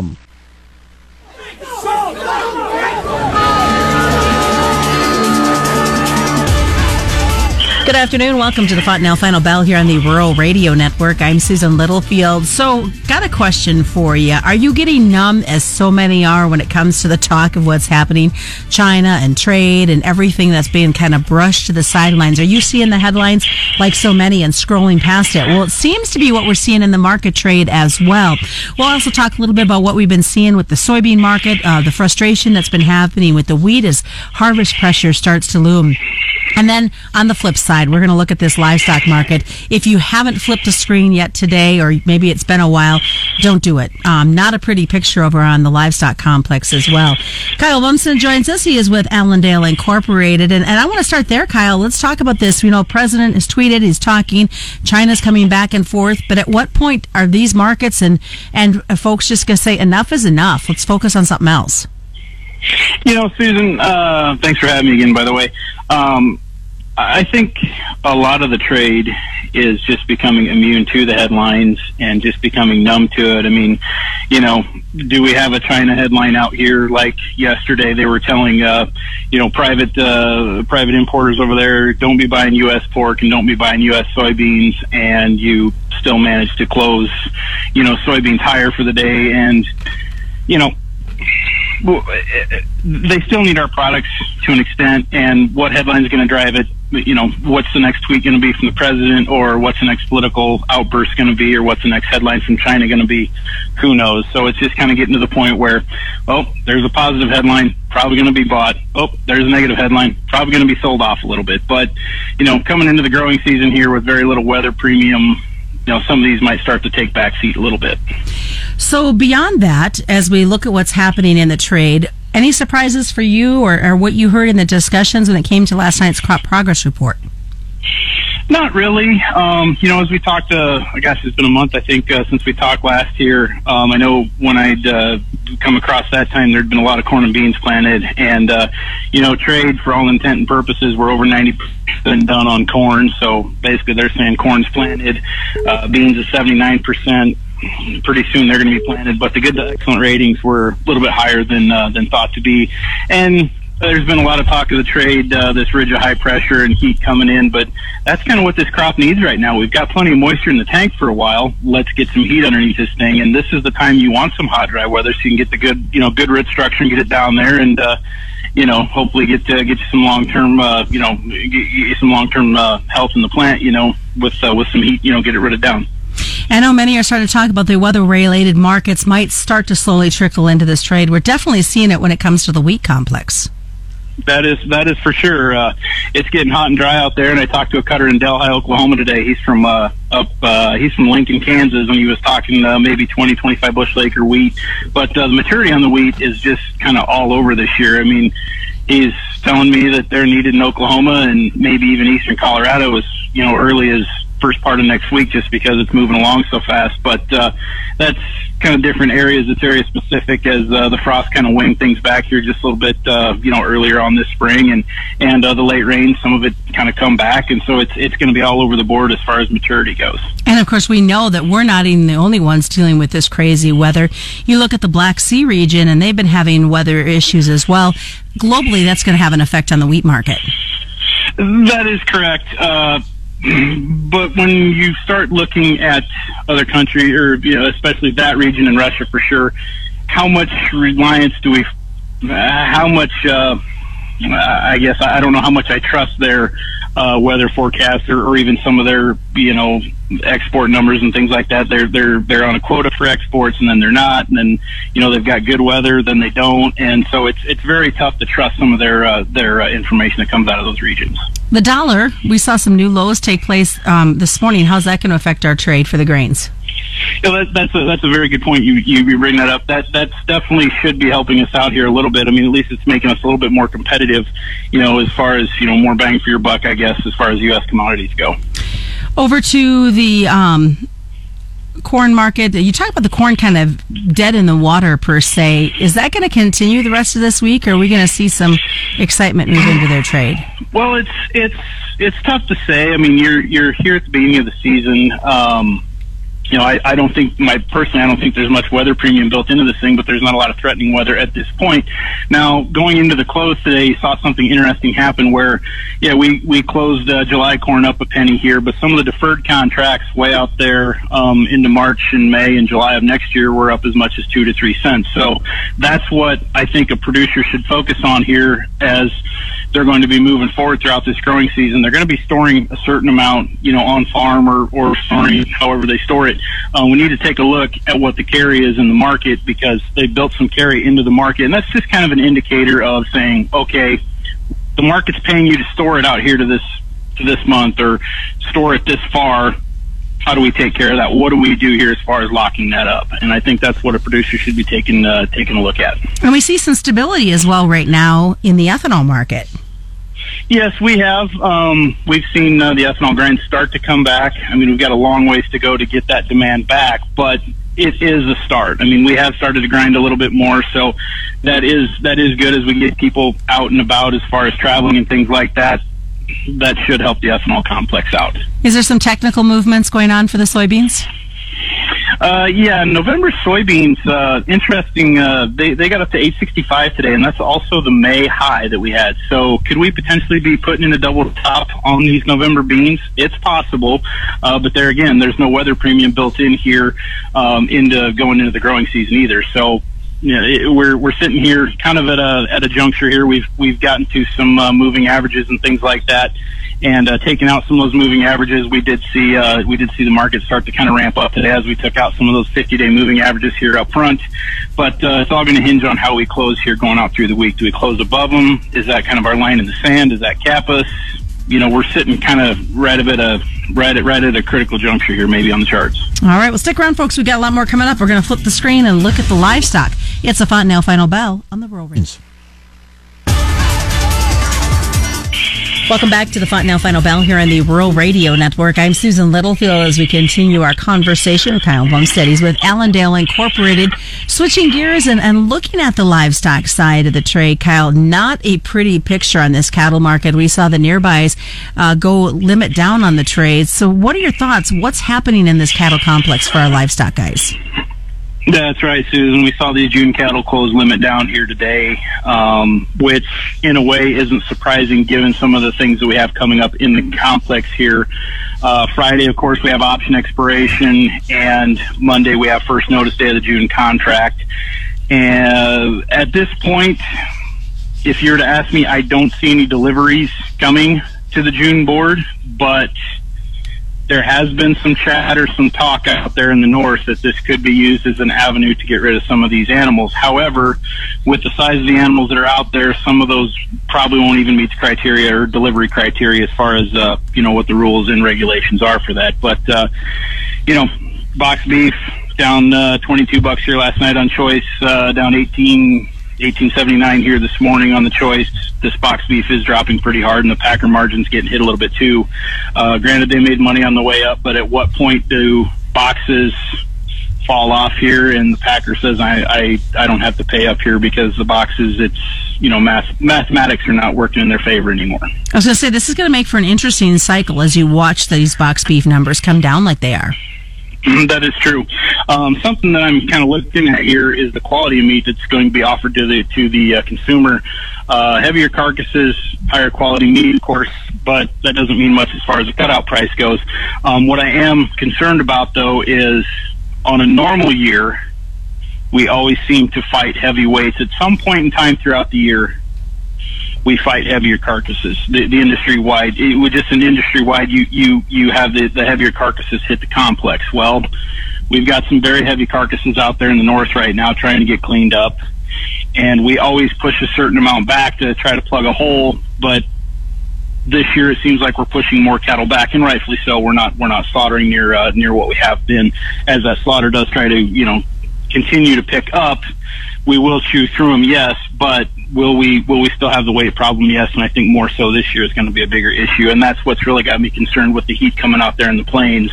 Um, so Good afternoon. Welcome to the Fontanelle Final Bell here on the Rural Radio Network. I'm Susan Littlefield. So, got a question for you. Are you getting numb as so many are when it comes to the talk of what's happening, China and trade and everything that's being kind of brushed to the sidelines? Are you seeing the headlines like so many and scrolling past it? Well, it seems to be what we're seeing in the market trade as well. We'll also talk a little bit about what we've been seeing with the soybean market, uh, the frustration that's been happening with the wheat as harvest pressure starts to loom. And then on the flip side, we're going to look at this livestock market. If you haven't flipped a screen yet today, or maybe it's been a while, don't do it. Um, not a pretty picture over on the livestock complex as well. Kyle Bumsted joins us. He is with Allendale Incorporated. And, and I want to start there, Kyle. Let's talk about this. You know, President has tweeted, he's talking, China's coming back and forth. But at what point are these markets and, and folks just going to say enough is enough? Let's focus on something else. You know, Susan, uh, thanks for having me again, by the way. Um, I think a lot of the trade is just becoming immune to the headlines and just becoming numb to it. I mean, you know, do we have a China headline out here like yesterday? They were telling, uh, you know, private uh, private importers over there, don't be buying U.S. pork and don't be buying U.S. soybeans, and you still managed to close, you know, soybeans higher for the day, and you know, Uh, uh, they still need our products to an extent, and what headline is going to drive it? You know, what's the next tweet going to be from the president, or what's the next political outburst going to be, or what's the next headline from China going to be? Who knows? So it's just kind of getting to the point where, oh, there's a positive headline, probably going to be bought. Oh, there's a negative headline, probably going to be sold off a little bit. But you know, coming into the growing season here with very little weather premium, you know, some of these might start to take back seat a little bit. So beyond that, as we look at what's happening in the trade, any surprises for you or, or what you heard in the discussions when it came to last night's crop progress report? Not really. Um, you know, as we talked, uh, I guess it's been a month, I think, uh, since we talked last year. Um, I know when I'd uh, come across that time, there'd been a lot of corn and beans planted. And, uh, you know, trade, for all intent and purposes, we're over 90% done on corn. So basically, they're saying corn's planted, uh, beans is 79% pretty soon they're going to be planted. But the good to excellent ratings were a little bit higher than uh, than thought to be, and there's been a lot of talk of the trade, uh, this ridge of high pressure and heat coming in, but that's kind of what this crop needs right now. We've got plenty of moisture in the tank for a while. Let's get some heat underneath this thing, and this is the time you want some hot dry weather so you can get the good, you know, good root structure and get it down there, and uh, you know, hopefully get uh, get some long term, uh, you know, get, some long term uh, health in the plant, you know, with uh, with some heat, you know, get it of down. I know many are starting to talk about the weather related markets might start to slowly trickle into this trade. We're definitely seeing it when it comes to the wheat complex. That is that is for sure. Uh, it's getting hot and dry out there, and I talked to a cutter in Delhi, Oklahoma today. He's from uh, up uh, he's from Lincoln, Kansas, and he was talking uh, maybe 20, 25 bushel acre wheat. But uh, the maturity on the wheat is just kind of all over this year. I mean, he's telling me that they're needed in Oklahoma and maybe even eastern Colorado as you know early as first part of next week just because it's moving along so fast. But uh, that's kind of different areas. It's area specific as uh, the frost kind of wing things back here just a little bit, uh, you know, earlier on this spring and and uh, the late rain. Some of it kind of come back, and so it's it's going to be all over the board as far as maturity goes. And of course, we know that we're not even the only ones dealing with this crazy weather. You look at the Black Sea region, and they've been having weather issues as well. Globally, that's going to have an effect on the wheat market. That is correct. Uh, but when you start looking at other countries, or you know, especially that region in Russia for sure, how much reliance do we? Uh, how much? Uh, I guess I don't know how much I trust their uh, weather forecaster or even some of their you know export numbers and things like that. They're they're they're on a quota for exports and then they're not, and then you know they've got good weather, then they don't, and so it's it's very tough to trust some of their uh, their uh, information that comes out of those regions. The dollar, we saw some new lows take place um, this morning. How's that going to affect our trade for the grains? Yeah, that, that's a, that's a very good point. You, you you bring that up. That that's definitely should be helping us out here a little bit. I mean, at least it's making us a little bit more competitive. You know, as far as you know, more bang for your buck, I guess, as far as U.S. commodities go. Over to the um, corn market. You talk about the corn kind of dead in the water per se. Is that going to continue the rest of this week, or are we going to see some excitement move into their trade? Well, it's it's it's tough to say. I mean, you're you're here at the beginning of the season. Um, you know, I, I don't think my personally, I don't think there's much weather premium built into this thing, but there's not a lot of threatening weather at this point. Now, going into the close today, saw something interesting happen where, yeah, we we closed uh, July corn up a penny here, but some of the deferred contracts way out there um, into March and May and July of next year were up as much as two to three cents. So that's what I think a producer should focus on here as they're going to be moving forward throughout this growing season. They're going to be storing a certain amount, you know, on farm or, or however they store it. Uh, we need to take a look at what the carry is in the market because they built some carry into the market. And that's just kind of an indicator of saying, okay, the market's paying you to store it out here to this, to this month or store it this far how do we take care of that? What do we do here as far as locking that up? And I think that's what a producer should be taking uh, taking a look at. And we see some stability as well right now in the ethanol market. Yes, we have. Um, we've seen uh, the ethanol grind start to come back. I mean, we've got a long ways to go to get that demand back, but it is a start. I mean, we have started to grind a little bit more, so that is that is good as we get people out and about as far as traveling and things like that that should help the ethanol complex out. Is there some technical movements going on for the soybeans? Uh, yeah, November soybeans, uh, interesting. Uh, they, they got up to 865 today, and that's also the May high that we had. So could we potentially be putting in a double top on these November beans? It's possible. Uh, but there again, there's no weather premium built in here, um, into going into the growing season either. So yeah, it, we're we're sitting here kind of at a at a juncture here. We've we've gotten to some uh, moving averages and things like that, and uh, taking out some of those moving averages, we did see uh, we did see the market start to kind of ramp up today as we took out some of those 50 day moving averages here up front. But uh, it's all going to hinge on how we close here going out through the week. Do we close above them? Is that kind of our line in the sand? Does that cap us? You know, we're sitting kind of right at a right at right at a critical juncture here, maybe on the charts. All right, well, stick around, folks. We got a lot more coming up. We're going to flip the screen and look at the livestock. It's a Fontanelle Final Bell on the Rural Range. Welcome back to the Fontanelle Final Bell here on the Rural Radio Network. I'm Susan Littlefield as we continue our conversation with Kyle Bumsted. He's with Allendale Incorporated. Switching gears and, and looking at the livestock side of the trade, Kyle, not a pretty picture on this cattle market. We saw the nearbys uh, go limit down on the trades. So, what are your thoughts? What's happening in this cattle complex for our livestock guys? That's right, Susan. We saw the June cattle close limit down here today, um, which in a way isn't surprising given some of the things that we have coming up in the complex here. Uh, Friday, of course, we have option expiration, and Monday we have first notice day of the June contract. And at this point, if you were to ask me, I don't see any deliveries coming to the June board, but there has been some chatter, some talk out there in the north that this could be used as an avenue to get rid of some of these animals. However, with the size of the animals that are out there, some of those probably won't even meet the criteria or delivery criteria as far as uh, you know what the rules and regulations are for that. But uh, you know, box beef down uh, 22 bucks here last night on choice, uh, down 18 1879 here this morning on the choice. This box beef is dropping pretty hard, and the packer margin's getting hit a little bit too. Uh, granted, they made money on the way up, but at what point do boxes fall off here? And the packer says, I, I, I don't have to pay up here because the boxes, it's, you know, math, mathematics are not working in their favor anymore. I was going to say, this is going to make for an interesting cycle as you watch these box beef numbers come down like they are. that is true. Um, something that I'm kind of looking at here is the quality of meat that's going to be offered to the to the uh, consumer. Uh, heavier carcasses, higher quality meat, of course, but that doesn't mean much as far as the cutout price goes. Um, what I am concerned about, though, is on a normal year, we always seem to fight heavyweights at some point in time throughout the year we fight heavier carcasses. The, the industry wide, it was just an industry wide. You you you have the, the heavier carcasses hit the complex. Well, we've got some very heavy carcasses out there in the north right now trying to get cleaned up, and we always push a certain amount back to try to plug a hole. But this year, it seems like we're pushing more cattle back, and rightfully so. We're not we're not slaughtering near uh, near what we have been. As that slaughter does try to you know continue to pick up, we will chew through them, yes, but will we will we still have the weight problem? Yes, and I think more so this year is going to be a bigger issue, and that's what's really got me concerned with the heat coming out there in the plains.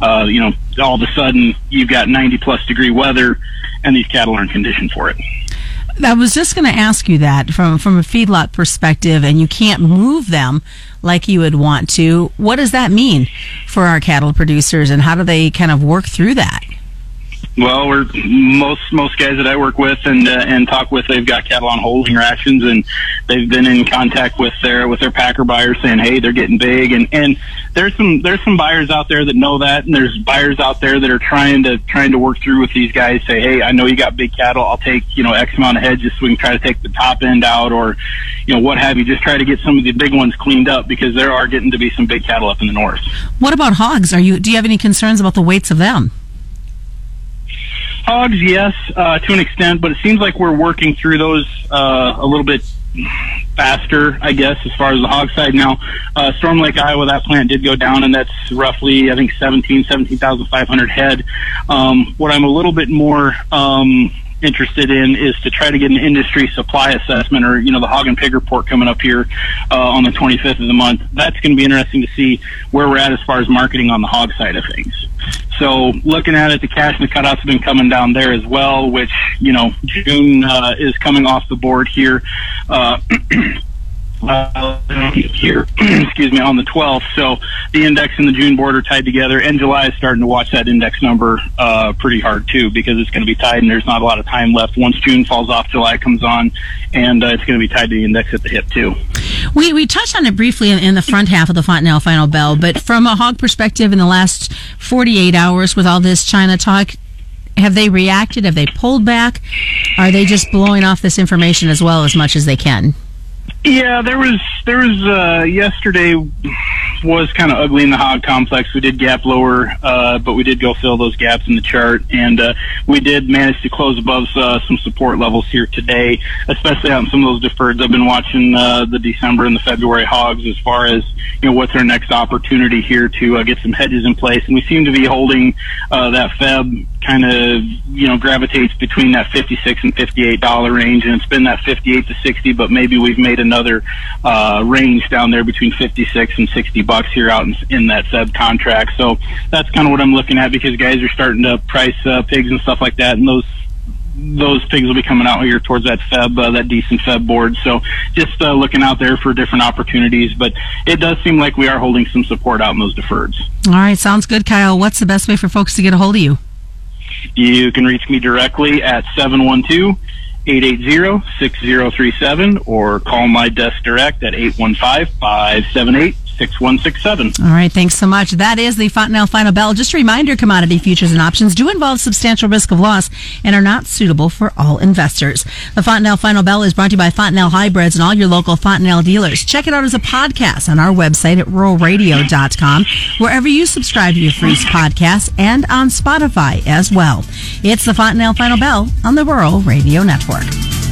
Uh, you know, all of a sudden you've got 90 plus degree weather, and these cattle aren't conditioned for it. I was just going to ask you that from from a feedlot perspective, and you can't move them like you would want to. What does that mean for our cattle producers, and how do they kind of work through that? Well, we're most most guys that I work with and uh, and talk with, they've got cattle on holding rations, and they've been in contact with their with their packer buyers saying, hey, they're getting big, and and there's some there's some buyers out there that know that, and there's buyers out there that are trying to trying to work through with these guys. Say, hey, I know you got big cattle, I'll take you know X amount of heads just so we can try to take the top end out, or you know what have you. Just try to get some of the big ones cleaned up because there are getting to be some big cattle up in the north. What about hogs? Are you do you have any concerns about the weights of them? Hogs, yes, uh, to an extent, but it seems like we're working through those uh, a little bit faster, I guess, as far as the hog side. Now, uh, Storm Lake, Iowa, that plant did go down, and that's roughly, I think, 17, 17,500 head. Um, what I'm a little bit more um, interested in is to try to get an industry supply assessment or, you know, the hog and pig report coming up here uh, on the 25th of the month. That's going to be interesting to see where we're at as far as marketing on the hog side of things. So looking at it, the cash and the cutouts have been coming down there as well, which, you know, June uh, is coming off the board here. Uh, uh, here, excuse me, on the 12th. So the index and the June board are tied together, and July is starting to watch that index number uh, pretty hard too because it's going to be tied, and there's not a lot of time left. Once June falls off, July comes on, and uh, it's going to be tied to the index at the hip too. We we touched on it briefly in, in the front half of the Fontanelle Final Bell, but from a hog perspective, in the last 48 hours with all this China talk, have they reacted? Have they pulled back? Are they just blowing off this information as well as much as they can? Yeah, there was there was uh, yesterday was kind of ugly in the hog complex. We did gap lower, uh, but we did go fill those gaps in the chart, and uh, we did manage to close above uh, some support levels here today, especially on some of those deferreds. I've been watching uh, the December and the February hogs as far as you know what's our next opportunity here to uh, get some hedges in place, and we seem to be holding uh, that Feb kind of you know gravitates between that 56 and 58 dollar range, and it's been that 58 to 60, but maybe we've made another uh, range down there between 56 and 60 bucks here out in, in that Feb contract. So that's kind of what I'm looking at because guys are starting to price uh, pigs and stuff like that, and those those pigs will be coming out here towards that Feb, uh, that decent Feb board. So just uh, looking out there for different opportunities. But it does seem like we are holding some support out in those deferreds. All right, sounds good, Kyle. What's the best way for folks to get a hold of you? You can reach me directly at 712 880 6037 or call my desk direct at 815 578 6167. All right, thanks so much. That is the Fontanelle Final Bell. Just a reminder commodity futures and options do involve substantial risk of loss and are not suitable for all investors. The Fontanelle Final Bell is brought to you by Fontanelle Hybrids and all your local Fontanelle dealers. Check it out as a podcast on our website at ruralradio.com, wherever you subscribe to your free podcast, and on Spotify as well. It's the Fontanelle Final Bell on the Rural Radio Network.